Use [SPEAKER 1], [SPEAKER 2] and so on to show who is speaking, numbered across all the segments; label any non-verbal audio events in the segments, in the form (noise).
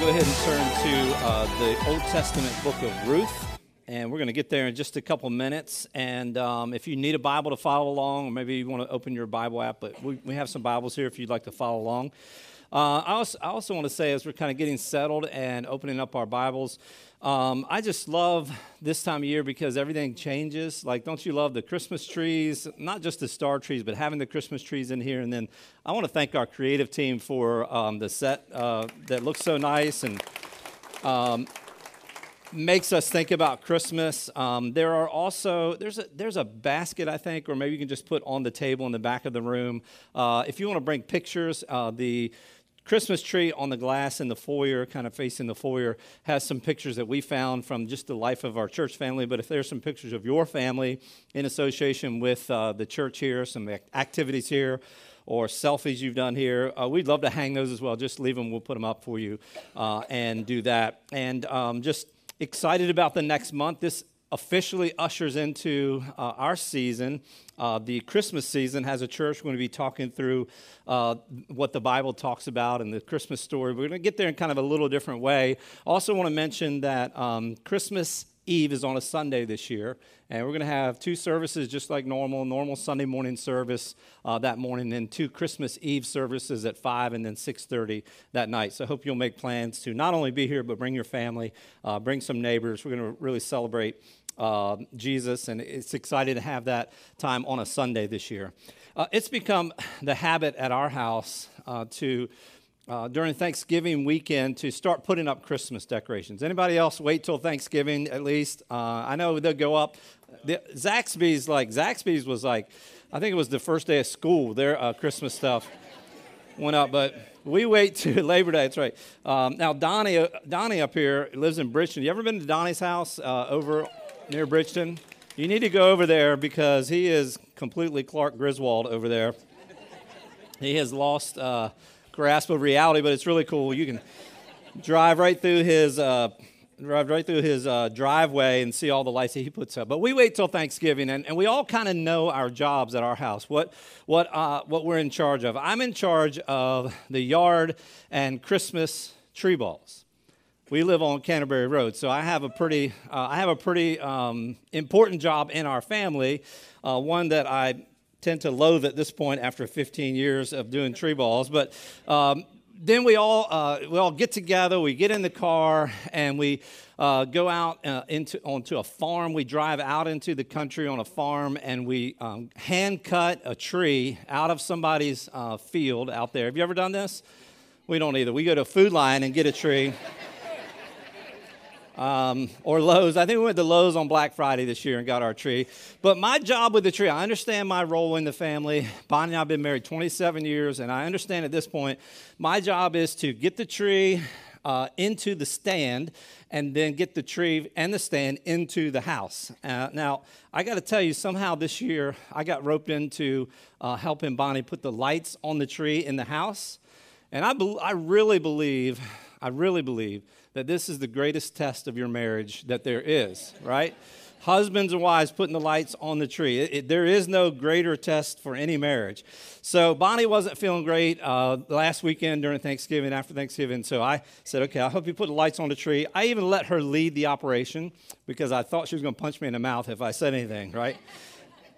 [SPEAKER 1] we'll go ahead and turn to uh, the Old Testament book of Ruth. And we're going to get there in just a couple minutes. And um, if you need a Bible to follow along, or maybe you want to open your Bible app, but we, we have some Bibles here if you'd like to follow along. Uh, I, also, I also want to say, as we're kind of getting settled and opening up our Bibles, um, I just love this time of year because everything changes. Like, don't you love the Christmas trees? Not just the star trees, but having the Christmas trees in here. And then I want to thank our creative team for um, the set uh, that looks so nice and um, makes us think about Christmas. Um, there are also there's a there's a basket I think, or maybe you can just put on the table in the back of the room. Uh, if you want to bring pictures, uh, the Christmas tree on the glass in the foyer, kind of facing the foyer, has some pictures that we found from just the life of our church family. But if there's some pictures of your family in association with uh, the church here, some activities here, or selfies you've done here, uh, we'd love to hang those as well. Just leave them, we'll put them up for you uh, and do that. And um, just excited about the next month. This officially ushers into uh, our season, uh, the Christmas season. As a church, we're going to be talking through uh, what the Bible talks about and the Christmas story. We're going to get there in kind of a little different way. Also, want to mention that um, Christmas Eve is on a Sunday this year, and we're going to have two services just like normal, normal Sunday morning service uh, that morning, and two Christmas Eve services at five and then six thirty that night. So I hope you'll make plans to not only be here but bring your family, uh, bring some neighbors. We're going to really celebrate uh, Jesus, and it's excited to have that time on a Sunday this year. Uh, it's become the habit at our house uh, to uh, during Thanksgiving weekend to start putting up Christmas decorations. Anybody else wait till Thanksgiving at least? Uh, I know they'll go up. The, Zaxby's like Zaxby's was like, I think it was the first day of school. Their uh, Christmas stuff went up, but we wait (laughs) to Labor Day. That's right. Um, now Donnie, Donnie up here lives in Bridgeton. You ever been to Donnie's house over near Bridgeton? You need to go over there because he is completely Clark Griswold over there. He has lost uh, grasp of reality, but it's really cool. You can drive right through his uh, drive right through his uh, driveway and see all the lights that he puts up. But we wait till Thanksgiving, and, and we all kind of know our jobs at our house, what, what, uh, what we're in charge of. I'm in charge of the yard and Christmas tree balls. We live on Canterbury Road, so I have a pretty, uh, I have a pretty um, important job in our family, uh, one that I tend to loathe at this point after 15 years of doing tree balls. But um, then we all uh, we all get together. We get in the car and we uh, go out uh, into onto a farm. We drive out into the country on a farm and we um, hand cut a tree out of somebody's uh, field out there. Have you ever done this? We don't either. We go to a Food Lion and get a tree um, or Lowe's. I think we went to Lowe's on Black Friday this year and got our tree. But my job with the tree, I understand my role in the family. Bonnie and I have been married 27 years, and I understand at this point, my job is to get the tree uh, into the stand and then get the tree and the stand into the house. Uh, now, I got to tell you, somehow this year I got roped into uh, helping Bonnie put the lights on the tree in the house. And I, be- I really believe, I really believe that this is the greatest test of your marriage that there is, right? Husbands and wives putting the lights on the tree. It, it, there is no greater test for any marriage. So Bonnie wasn't feeling great uh, last weekend during Thanksgiving, after Thanksgiving. So I said, okay, I hope you put the lights on the tree. I even let her lead the operation because I thought she was going to punch me in the mouth if I said anything, right?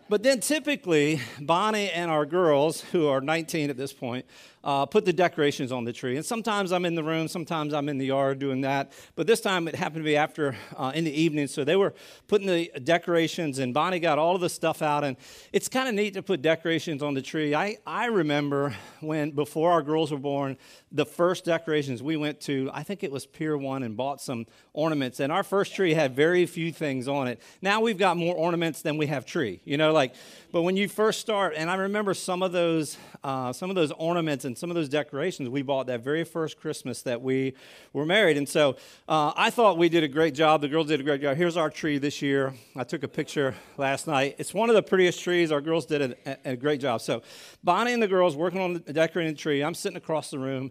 [SPEAKER 1] but then typically, Bonnie and our girls, who are 19 at this point, uh, put the decorations on the tree. And sometimes I'm in the room, sometimes I'm in the yard doing that. But this time it happened to be after uh, in the evening, so they were putting the decorations, and Bonnie got all of the stuff out. And it's kind of neat to put decorations on the tree. I, I remember when, before our girls were born, the first decorations we went to, I think it was Pier 1, and bought some ornaments. And our first tree had very few things on it. Now we've got more ornaments than we have tree. You know, like, but when you first start, and I remember some of those, uh, some of those ornaments and some of those decorations we bought that very first Christmas that we were married. And so uh, I thought we did a great job. The girls did a great job. Here's our tree this year. I took a picture last night. It's one of the prettiest trees. Our girls did a, a great job. So Bonnie and the girls working on the decorating the tree. I'm sitting across the room.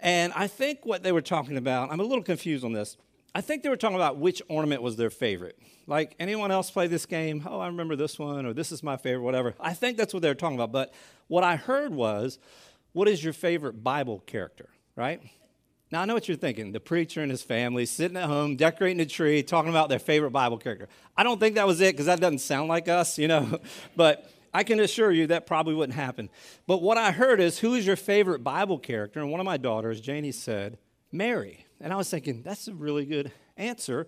[SPEAKER 1] And I think what they were talking about, I'm a little confused on this. I think they were talking about which ornament was their favorite. Like anyone else play this game? Oh, I remember this one, or this is my favorite, whatever. I think that's what they were talking about. But what I heard was what is your favorite Bible character, right? Now, I know what you're thinking the preacher and his family sitting at home, decorating a tree, talking about their favorite Bible character. I don't think that was it because that doesn't sound like us, you know. (laughs) but I can assure you that probably wouldn't happen. But what I heard is, who is your favorite Bible character? And one of my daughters, Janie, said, Mary. And I was thinking, that's a really good answer,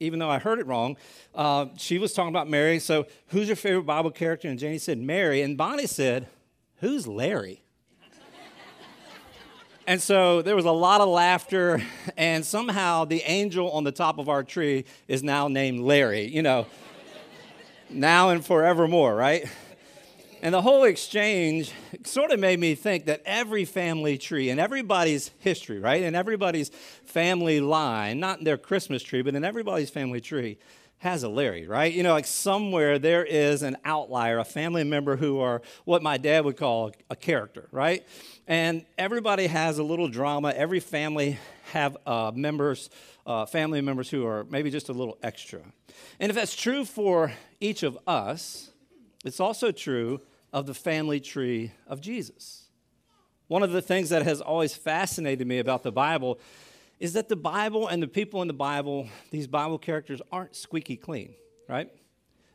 [SPEAKER 1] even though I heard it wrong. Uh, she was talking about Mary. So, who's your favorite Bible character? And Janie said, Mary. And Bonnie said, Who's Larry? And so there was a lot of laughter, (laughs) and somehow the angel on the top of our tree is now named Larry, you know, now and forevermore, right? And the whole exchange sort of made me think that every family tree in everybody's history, right, in everybody's family line, not in their Christmas tree, but in everybody's family tree, has a Larry, right? You know, like somewhere there is an outlier, a family member who are what my dad would call a character, right? And everybody has a little drama. Every family have uh, members, uh, family members who are maybe just a little extra. And if that's true for each of us, it's also true of the family tree of Jesus. One of the things that has always fascinated me about the Bible is that the Bible and the people in the Bible, these Bible characters, aren't squeaky clean, right?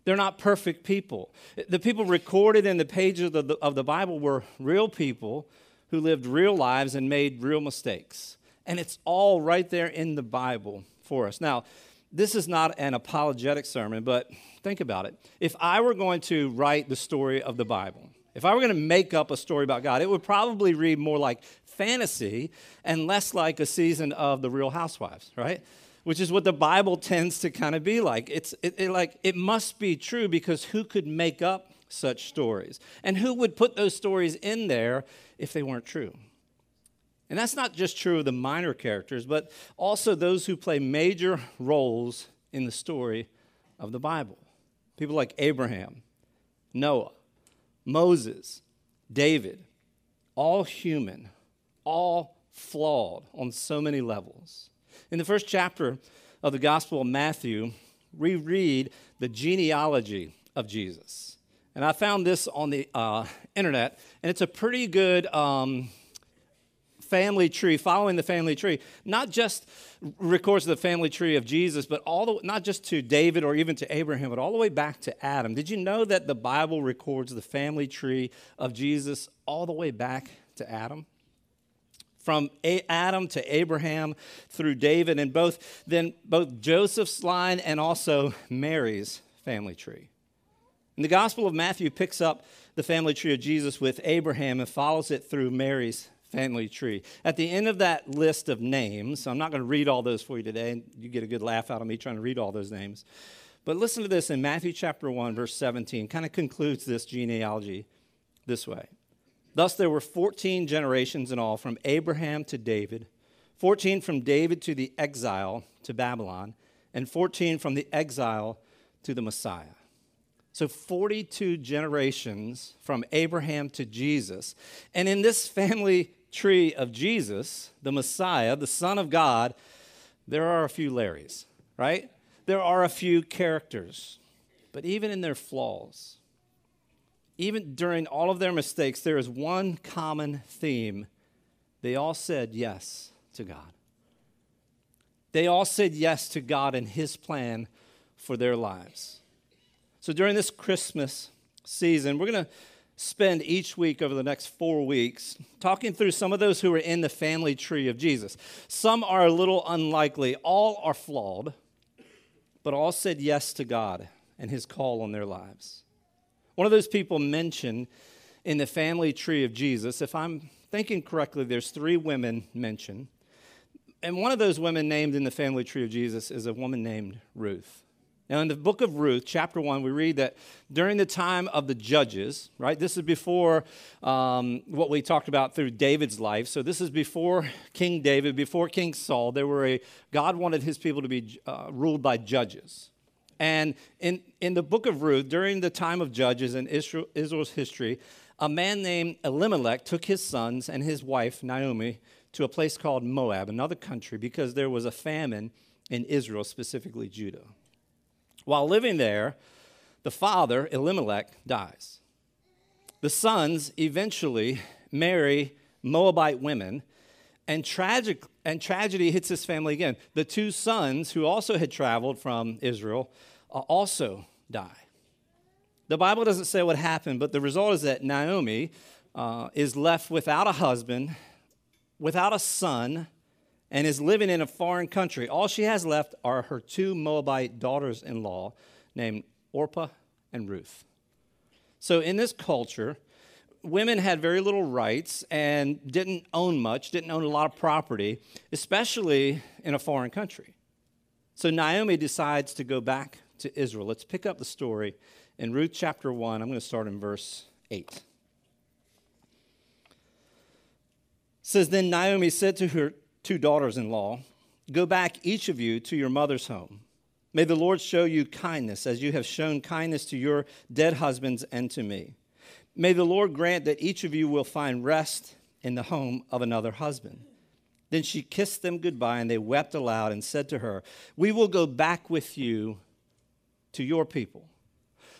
[SPEAKER 1] They're not perfect people. The people recorded in the pages of the, of the Bible were real people who lived real lives and made real mistakes. And it's all right there in the Bible for us. Now, this is not an apologetic sermon, but think about it. If I were going to write the story of the Bible, if I were going to make up a story about God, it would probably read more like fantasy and less like a season of The Real Housewives, right? Which is what the Bible tends to kind of be like. It's it, it, like it must be true because who could make up such stories? And who would put those stories in there if they weren't true? And that's not just true of the minor characters, but also those who play major roles in the story of the Bible. People like Abraham, Noah, Moses, David, all human, all flawed on so many levels. In the first chapter of the Gospel of Matthew, we read the genealogy of Jesus. And I found this on the uh, internet, and it's a pretty good um, family tree, following the family tree. Not just records the family tree of Jesus, but all the, not just to David or even to Abraham, but all the way back to Adam. Did you know that the Bible records the family tree of Jesus all the way back to Adam? From Adam to Abraham through David, and both then both Joseph's line and also Mary's family tree. And the Gospel of Matthew picks up the family tree of Jesus with Abraham and follows it through Mary's family tree. At the end of that list of names, I'm not going to read all those for you today, you get a good laugh out of me trying to read all those names. But listen to this in Matthew chapter 1, verse 17, kind of concludes this genealogy this way. Thus, there were 14 generations in all from Abraham to David, 14 from David to the exile to Babylon, and 14 from the exile to the Messiah. So, 42 generations from Abraham to Jesus. And in this family tree of Jesus, the Messiah, the Son of God, there are a few Larrys, right? There are a few characters. But even in their flaws, even during all of their mistakes, there is one common theme. They all said yes to God. They all said yes to God and His plan for their lives. So during this Christmas season, we're going to spend each week over the next four weeks talking through some of those who are in the family tree of Jesus. Some are a little unlikely, all are flawed, but all said yes to God and His call on their lives. One of those people mentioned in the family tree of Jesus, if I'm thinking correctly, there's three women mentioned. And one of those women named in the family tree of Jesus is a woman named Ruth. Now, in the book of Ruth, chapter 1, we read that during the time of the judges, right? This is before um, what we talked about through David's life. So, this is before King David, before King Saul. There were a, God wanted his people to be uh, ruled by judges. And in, in the book of Ruth, during the time of Judges in Israel, Israel's history, a man named Elimelech took his sons and his wife, Naomi, to a place called Moab, another country, because there was a famine in Israel, specifically Judah. While living there, the father, Elimelech, dies. The sons eventually marry Moabite women, and tragic, and tragedy hits his family again. The two sons, who also had traveled from Israel, uh, also die. The Bible doesn't say what happened, but the result is that Naomi uh, is left without a husband, without a son, and is living in a foreign country. All she has left are her two Moabite daughters in law named Orpah and Ruth. So, in this culture, women had very little rights and didn't own much, didn't own a lot of property, especially in a foreign country. So Naomi decides to go back to Israel. Let's pick up the story in Ruth chapter 1. I'm going to start in verse 8. It says then Naomi said to her two daughters-in-law, "Go back each of you to your mother's home. May the Lord show you kindness as you have shown kindness to your dead husbands and to me." May the Lord grant that each of you will find rest in the home of another husband. Then she kissed them goodbye, and they wept aloud and said to her, We will go back with you to your people.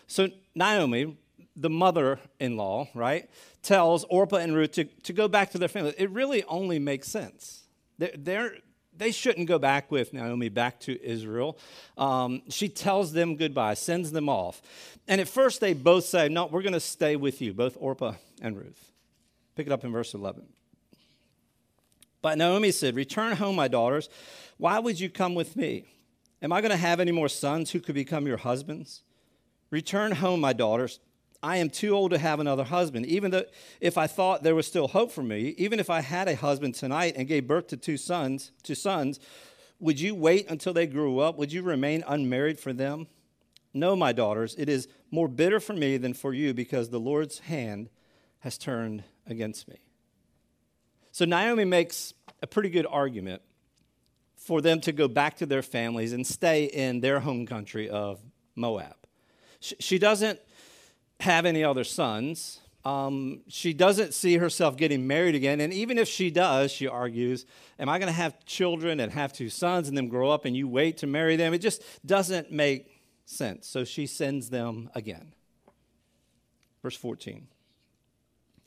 [SPEAKER 1] So Naomi, the mother in law, right, tells Orpah and Ruth to, to go back to their family. It really only makes sense. They're, they're they shouldn't go back with Naomi back to Israel. Um, she tells them goodbye, sends them off. And at first, they both say, No, we're going to stay with you, both Orpah and Ruth. Pick it up in verse 11. But Naomi said, Return home, my daughters. Why would you come with me? Am I going to have any more sons who could become your husbands? Return home, my daughters. I am too old to have another husband. Even though if I thought there was still hope for me, even if I had a husband tonight and gave birth to two sons, two sons, would you wait until they grew up? Would you remain unmarried for them? No, my daughters, it is more bitter for me than for you because the Lord's hand has turned against me. So Naomi makes a pretty good argument for them to go back to their families and stay in their home country of Moab. She doesn't have any other sons. Um, she doesn't see herself getting married again. And even if she does, she argues, Am I going to have children and have two sons and then grow up and you wait to marry them? It just doesn't make sense. So she sends them again. Verse 14.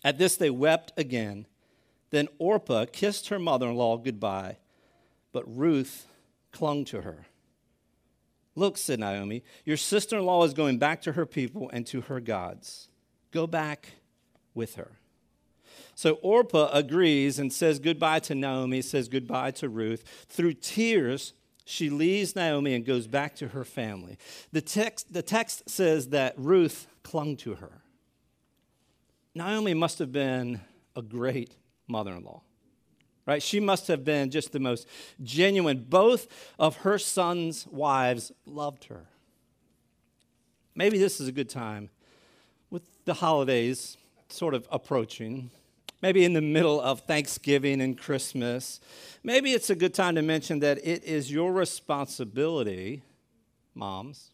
[SPEAKER 1] At this they wept again. Then Orpah kissed her mother in law goodbye, but Ruth clung to her. Look, said Naomi, your sister in law is going back to her people and to her gods. Go back with her. So Orpah agrees and says goodbye to Naomi, says goodbye to Ruth. Through tears, she leaves Naomi and goes back to her family. The text, the text says that Ruth clung to her. Naomi must have been a great mother in law right? She must have been just the most genuine. Both of her sons' wives loved her. Maybe this is a good time with the holidays sort of approaching. Maybe in the middle of Thanksgiving and Christmas. Maybe it's a good time to mention that it is your responsibility, moms,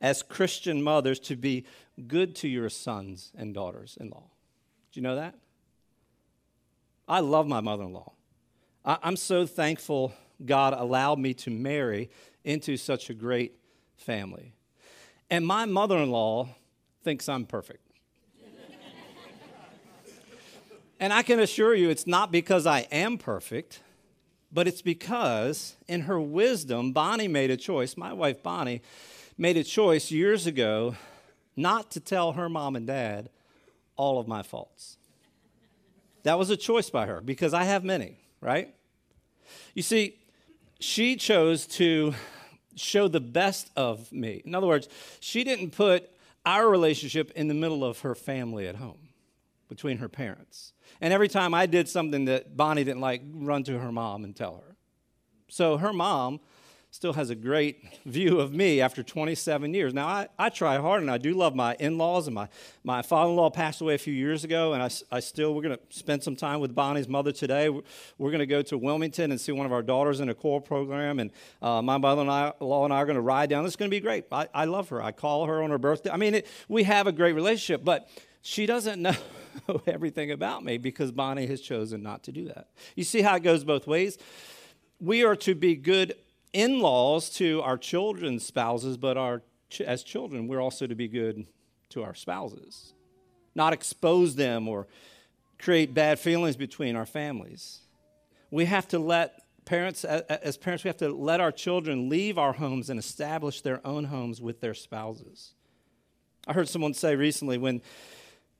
[SPEAKER 1] as Christian mothers, to be good to your sons and daughters in law. Do you know that? I love my mother in law. I'm so thankful God allowed me to marry into such a great family. And my mother in law thinks I'm perfect. (laughs) and I can assure you, it's not because I am perfect, but it's because in her wisdom, Bonnie made a choice. My wife, Bonnie, made a choice years ago not to tell her mom and dad all of my faults. That was a choice by her because I have many, right? You see, she chose to show the best of me. In other words, she didn't put our relationship in the middle of her family at home between her parents. And every time I did something that Bonnie didn't like, run to her mom and tell her. So her mom still has a great (laughs) view of me after 27 years. Now, I, I try hard and I do love my in laws, and my, my father in law passed away a few years ago, and I, I still, we're going to spend some time with Bonnie's mother today. We're, we're going to go to Wilmington and see one of our daughters in a core program, and uh, my mother in law and I are going to ride down. It's going to be great. I, I love her. I call her on her birthday. I mean, it, we have a great relationship, but she doesn't (laughs) know. everything about me because Bonnie has chosen not to do that. You see how it goes both ways? We are to be good in laws to our children's spouses, but our, as children, we're also to be good to our spouses, not expose them or create bad feelings between our families. We have to let parents, as parents, we have to let our children leave our homes and establish their own homes with their spouses. I heard someone say recently when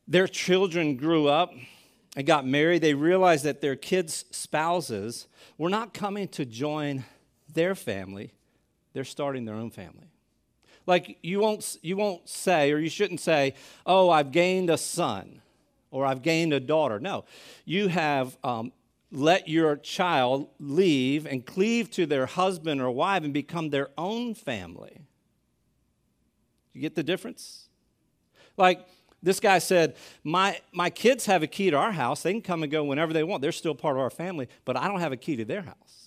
[SPEAKER 1] their children grew up and got married, they realized that their kids' spouses were not coming to join their family, they're starting their own family. Like you won't, you won't say, or you shouldn't say, oh, I've gained a son or I've gained a daughter. No, you have um, let your child leave and cleave to their husband or wife and become their own family. You get the difference? Like this guy said, my, my kids have a key to our house. They can come and go whenever they want. They're still part of our family, but I don't have a key to their house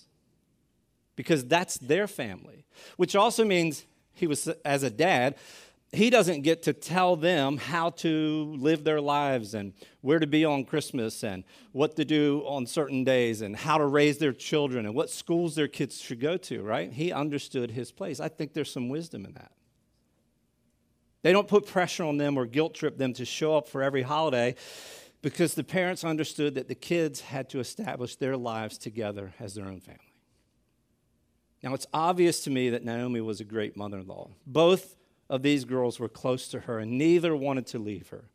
[SPEAKER 1] because that's their family, which also means he was, as a dad, he doesn't get to tell them how to live their lives and where to be on Christmas and what to do on certain days and how to raise their children and what schools their kids should go to, right? He understood his place. I think there's some wisdom in that. They don't put pressure on them or guilt trip them to show up for every holiday because the parents understood that the kids had to establish their lives together as their own family. Now, it's obvious to me that Naomi was a great mother in law. Both of these girls were close to her, and neither wanted to leave her.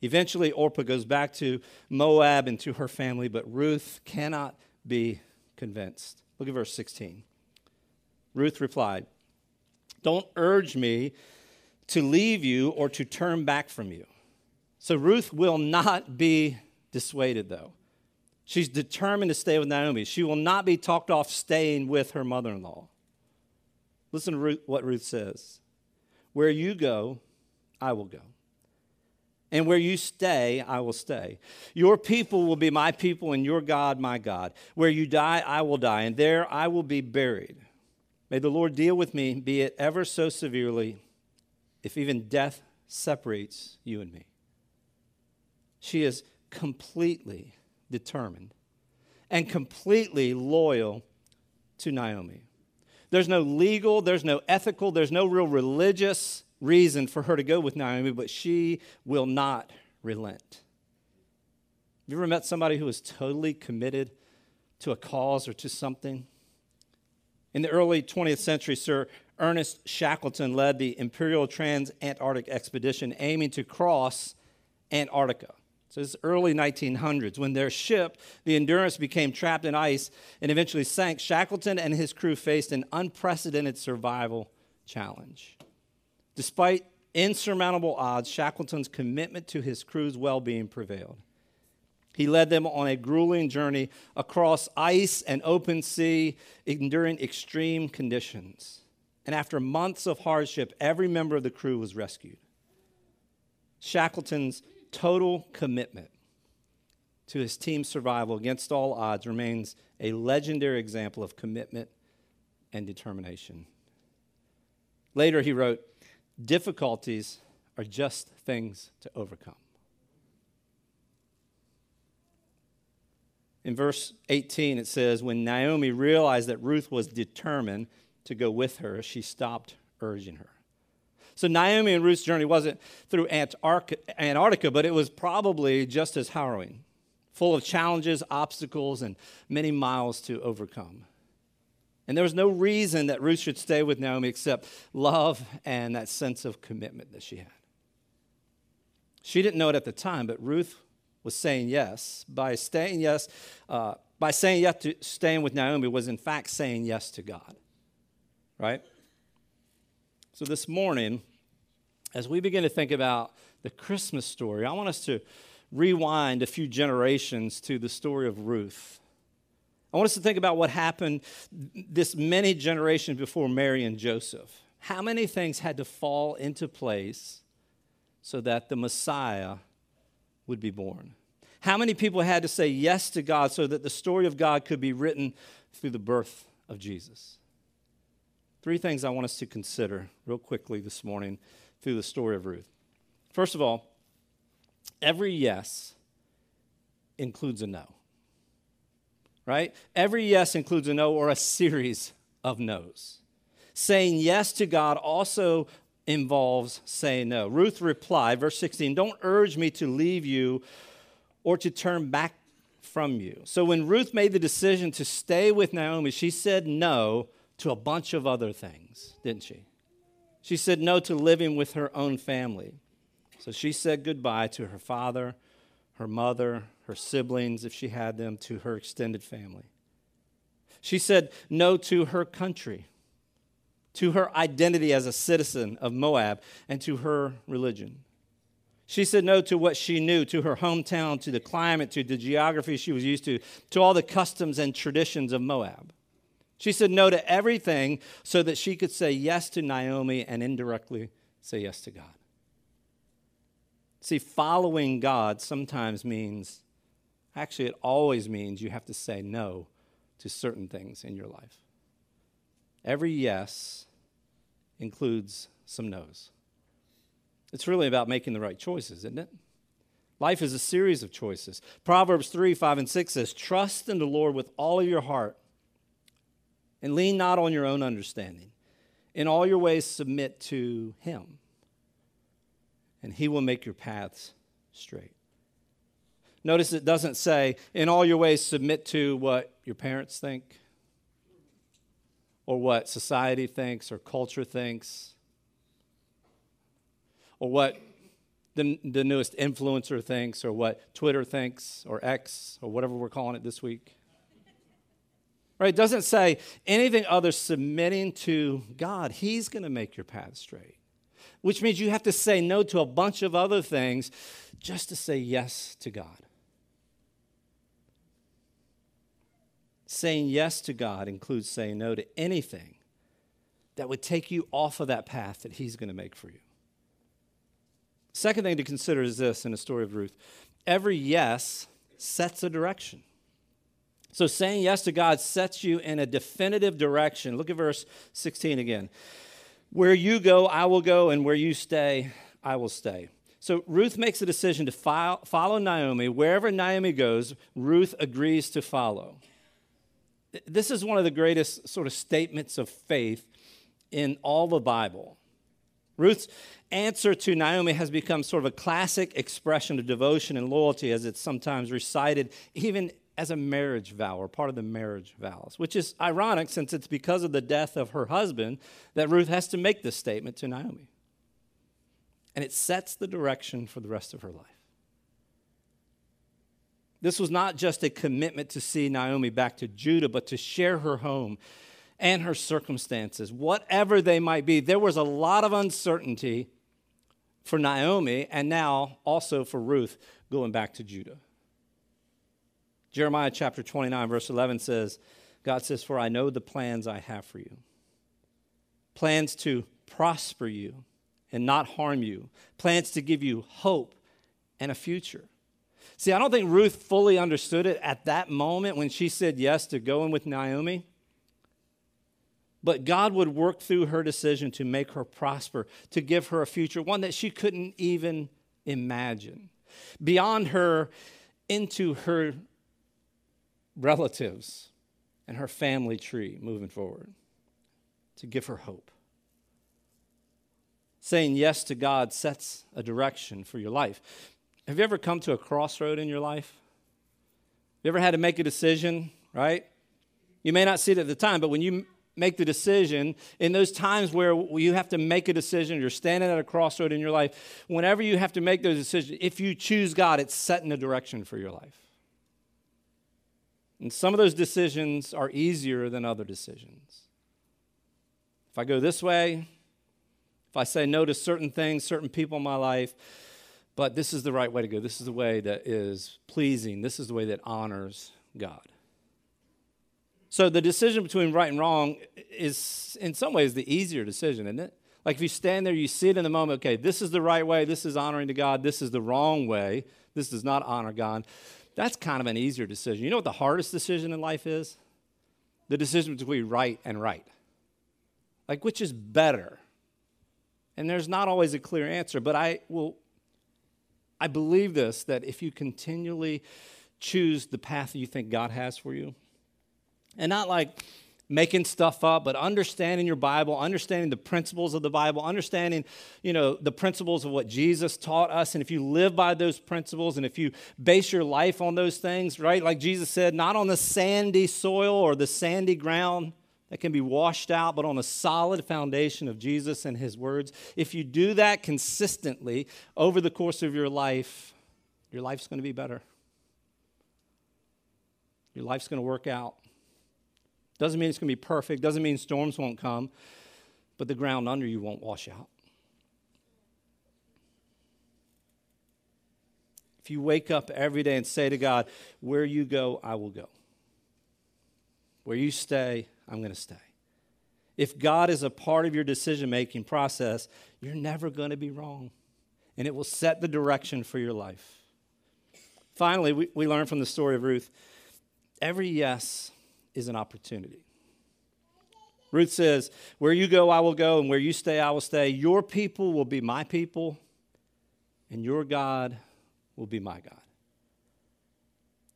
[SPEAKER 1] Eventually, Orpah goes back to Moab and to her family, but Ruth cannot be convinced. Look at verse 16. Ruth replied, Don't urge me to leave you or to turn back from you. So Ruth will not be dissuaded, though. She's determined to stay with Naomi. She will not be talked off staying with her mother in law. Listen to Ruth, what Ruth says Where you go, I will go. And where you stay, I will stay. Your people will be my people, and your God, my God. Where you die, I will die, and there I will be buried. May the Lord deal with me, be it ever so severely, if even death separates you and me. She is completely determined and completely loyal to Naomi. There's no legal, there's no ethical, there's no real religious reason for her to go with Naomi, but she will not relent. Have you ever met somebody who is totally committed to a cause or to something? In the early 20th century, Sir Ernest Shackleton led the Imperial Trans-Antarctic Expedition aiming to cross Antarctica. So it's early 1900s. When their ship, the Endurance, became trapped in ice and eventually sank, Shackleton and his crew faced an unprecedented survival challenge. Despite insurmountable odds, Shackleton's commitment to his crew's well being prevailed. He led them on a grueling journey across ice and open sea, enduring extreme conditions. And after months of hardship, every member of the crew was rescued. Shackleton's total commitment to his team's survival against all odds remains a legendary example of commitment and determination. Later, he wrote, Difficulties are just things to overcome. In verse 18, it says, When Naomi realized that Ruth was determined to go with her, she stopped urging her. So Naomi and Ruth's journey wasn't through Antarctica, but it was probably just as harrowing, full of challenges, obstacles, and many miles to overcome. And there was no reason that Ruth should stay with Naomi except love and that sense of commitment that she had. She didn't know it at the time, but Ruth was saying yes. By staying yes, uh, by saying yes to staying with Naomi was in fact saying yes to God right? So this morning, as we begin to think about the Christmas story, I want us to rewind a few generations to the story of Ruth. I want us to think about what happened this many generations before Mary and Joseph. How many things had to fall into place so that the Messiah would be born? How many people had to say yes to God so that the story of God could be written through the birth of Jesus? Three things I want us to consider real quickly this morning through the story of Ruth. First of all, every yes includes a no. Right? Every yes includes a no or a series of no's. Saying yes to God also involves saying no. Ruth replied, verse 16, Don't urge me to leave you or to turn back from you. So when Ruth made the decision to stay with Naomi, she said no to a bunch of other things, didn't she? She said no to living with her own family. So she said goodbye to her father, her mother, her siblings, if she had them, to her extended family. She said no to her country, to her identity as a citizen of Moab, and to her religion. She said no to what she knew, to her hometown, to the climate, to the geography she was used to, to all the customs and traditions of Moab. She said no to everything so that she could say yes to Naomi and indirectly say yes to God. See, following God sometimes means, actually, it always means you have to say no to certain things in your life. Every yes includes some no's. It's really about making the right choices, isn't it? Life is a series of choices. Proverbs 3 5 and 6 says, Trust in the Lord with all of your heart and lean not on your own understanding. In all your ways, submit to Him, and He will make your paths straight. Notice it doesn't say, in all your ways, submit to what your parents think, or what society thinks, or culture thinks, or what the, the newest influencer thinks, or what Twitter thinks, or X, or whatever we're calling it this week. Right? It doesn't say anything other submitting to God. He's going to make your path straight. Which means you have to say no to a bunch of other things just to say yes to God. Saying yes to God includes saying no to anything that would take you off of that path that He's going to make for you. Second thing to consider is this in the story of Ruth every yes sets a direction. So saying yes to God sets you in a definitive direction. Look at verse 16 again. Where you go, I will go, and where you stay, I will stay. So Ruth makes a decision to follow Naomi. Wherever Naomi goes, Ruth agrees to follow. This is one of the greatest sort of statements of faith in all the Bible. Ruth's answer to Naomi has become sort of a classic expression of devotion and loyalty as it's sometimes recited even as a marriage vow or part of the marriage vows, which is ironic since it's because of the death of her husband that Ruth has to make this statement to Naomi. And it sets the direction for the rest of her life. This was not just a commitment to see Naomi back to Judah, but to share her home and her circumstances, whatever they might be. There was a lot of uncertainty for Naomi and now also for Ruth going back to Judah. Jeremiah chapter 29, verse 11 says, God says, For I know the plans I have for you plans to prosper you and not harm you, plans to give you hope and a future. See, I don't think Ruth fully understood it at that moment when she said yes to going with Naomi. But God would work through her decision to make her prosper, to give her a future, one that she couldn't even imagine. Beyond her, into her relatives and her family tree moving forward to give her hope. Saying yes to God sets a direction for your life. Have you ever come to a crossroad in your life? You ever had to make a decision, right? You may not see it at the time, but when you make the decision, in those times where you have to make a decision, you're standing at a crossroad in your life, whenever you have to make those decisions, if you choose God, it's setting a direction for your life. And some of those decisions are easier than other decisions. If I go this way, if I say no to certain things, certain people in my life, but this is the right way to go. This is the way that is pleasing. This is the way that honors God. So the decision between right and wrong is, in some ways, the easier decision, isn't it? Like if you stand there, you see it in the moment, okay, this is the right way, this is honoring to God, this is the wrong way, this does not honor God. That's kind of an easier decision. You know what the hardest decision in life is? The decision between right and right. Like, which is better? And there's not always a clear answer, but I will, I believe this that if you continually choose the path you think God has for you, and not like making stuff up, but understanding your Bible, understanding the principles of the Bible, understanding, you know, the principles of what Jesus taught us. And if you live by those principles and if you base your life on those things, right? Like Jesus said, not on the sandy soil or the sandy ground that can be washed out, but on a solid foundation of Jesus and his words. If you do that consistently over the course of your life, your life's going to be better. Your life's going to work out. Doesn't mean it's going to be perfect, doesn't mean storms won't come, but the ground under you won't wash out. If you wake up every day and say to God, Where you go, I will go. Where you stay, I'm going to stay. If God is a part of your decision making process, you're never going to be wrong, and it will set the direction for your life. Finally, we, we learn from the story of Ruth every yes is an opportunity. Ruth says, Where you go, I will go, and where you stay, I will stay. Your people will be my people, and your God will be my God.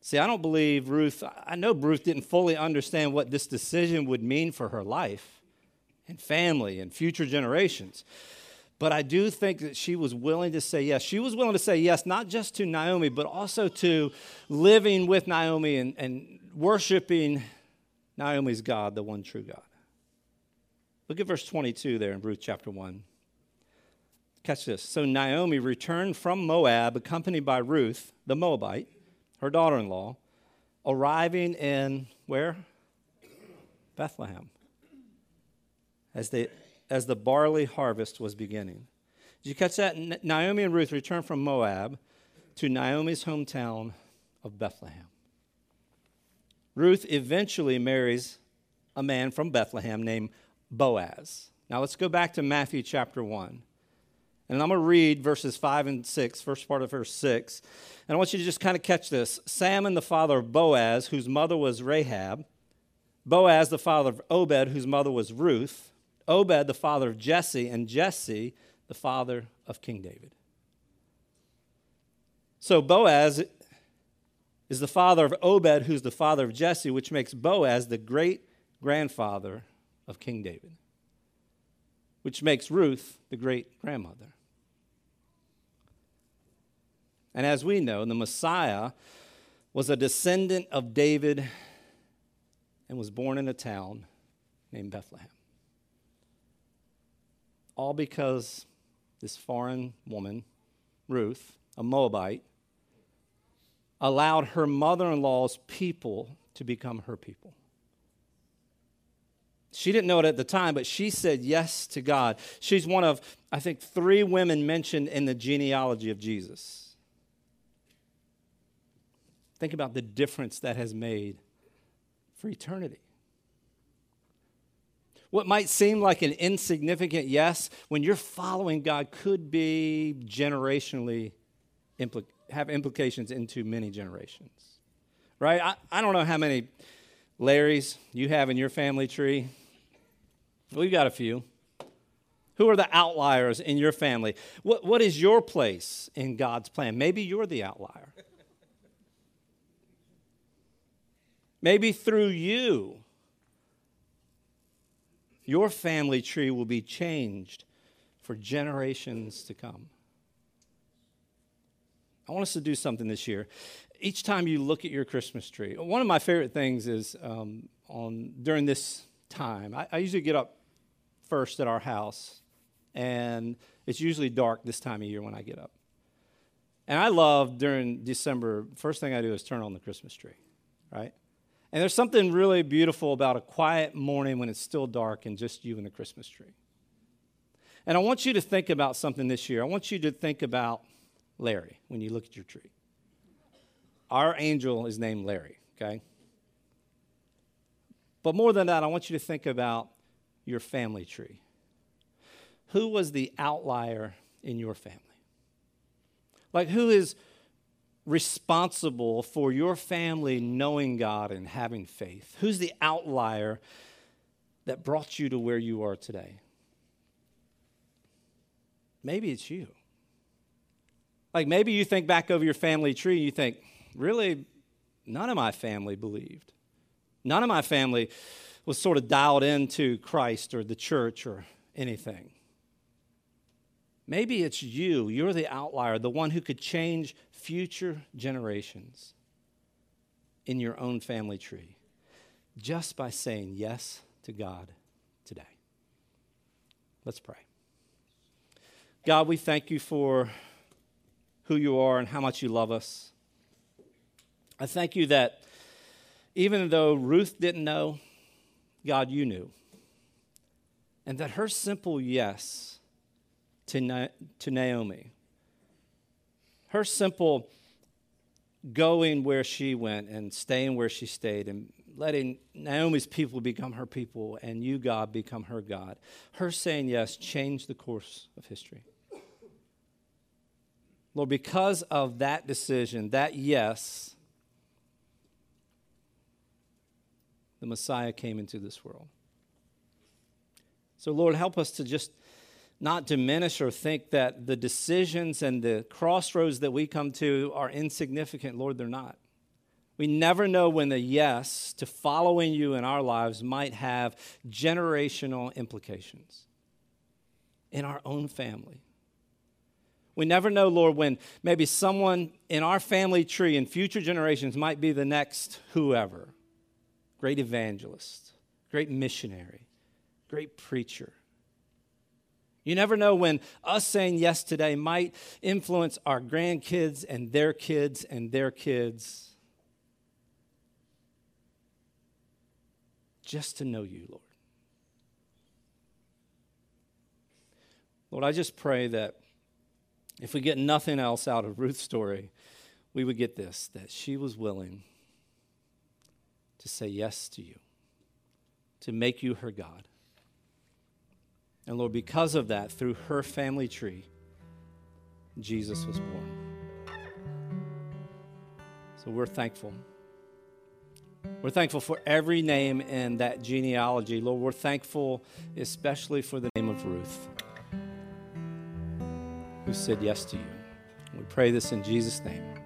[SPEAKER 1] See, I don't believe Ruth, I know Ruth didn't fully understand what this decision would mean for her life and family and future generations. But I do think that she was willing to say yes. She was willing to say yes, not just to Naomi, but also to living with Naomi and, and worshiping Naomi's God, the one true God. Look at verse 22 there in Ruth chapter 1. Catch this. So Naomi returned from Moab, accompanied by Ruth, the Moabite, her daughter in law, arriving in where? Bethlehem. As, they, as the barley harvest was beginning. Did you catch that? Naomi and Ruth returned from Moab to Naomi's hometown of Bethlehem. Ruth eventually marries a man from Bethlehem named Boaz. Now let's go back to Matthew chapter 1. And I'm going to read verses 5 and 6, first part of verse 6. And I want you to just kind of catch this. Salmon, the father of Boaz, whose mother was Rahab. Boaz, the father of Obed, whose mother was Ruth. Obed, the father of Jesse. And Jesse, the father of King David. So Boaz is the father of Obed, who's the father of Jesse, which makes Boaz the great grandfather of King David, which makes Ruth the great grandmother. And as we know, the Messiah was a descendant of David and was born in a town named Bethlehem. All because this foreign woman, Ruth, a Moabite, allowed her mother in law's people to become her people. She didn't know it at the time, but she said yes to God. She's one of, I think, three women mentioned in the genealogy of Jesus. Think about the difference that has made for eternity. What might seem like an insignificant yes, when you're following God, could be generationally implicated have implications into many generations. Right? I, I don't know how many Larrys you have in your family tree. We've got a few. Who are the outliers in your family? What, what is your place in God's plan? Maybe you're the outlier. Maybe through you, your family tree will be changed for generations to come. I want us to do something this year. Each time you look at your Christmas tree, one of my favorite things is um, on during this time. I, I usually get up first at our house, and it's usually dark this time of year when I get up. And I love during December, first thing I do is turn on the Christmas tree, right? And there's something really beautiful about a quiet morning when it's still dark and just you and the Christmas tree. And I want you to think about something this year. I want you to think about Larry when you look at your tree. Our angel is named Larry, okay? But more than that, I want you to think about your family tree. Who was the outlier in your family? Like, who is responsible for your family knowing God and having faith? Who's the outlier that brought you to where you are today? Maybe it's you. Like maybe you think back over your family tree and you think, really, none of my family believed. None of my family was sort of dialed into Christ or the church or anything. Maybe it's you. You're the outlier, the one who could change future generations in your own family tree just by saying yes to God today. Let's pray. God, we thank you for who you are and how much you love us. I thank you that even though Ruth didn't know, God, you knew. And that her simple yes to, Na- to Naomi, her simple going where she went and staying where she stayed and letting Naomi's people become her people and you, God, become her God. Her saying yes changed the course of history. Lord, because of that decision, that yes, the Messiah came into this world. So, Lord, help us to just not diminish or think that the decisions and the crossroads that we come to are insignificant. Lord, they're not. We never know when the yes to following you in our lives might have generational implications in our own family. We never know, Lord, when maybe someone in our family tree in future generations might be the next whoever great evangelist, great missionary, great preacher. You never know when us saying yes today might influence our grandkids and their kids and their kids. Just to know you, Lord. Lord, I just pray that if we get nothing else out of Ruth's story, we would get this that she was willing to say yes to you, to make you her God. And Lord, because of that, through her family tree, Jesus was born. So we're thankful. We're thankful for every name in that genealogy. Lord, we're thankful especially for the name of Ruth, who said yes to you. We pray this in Jesus' name.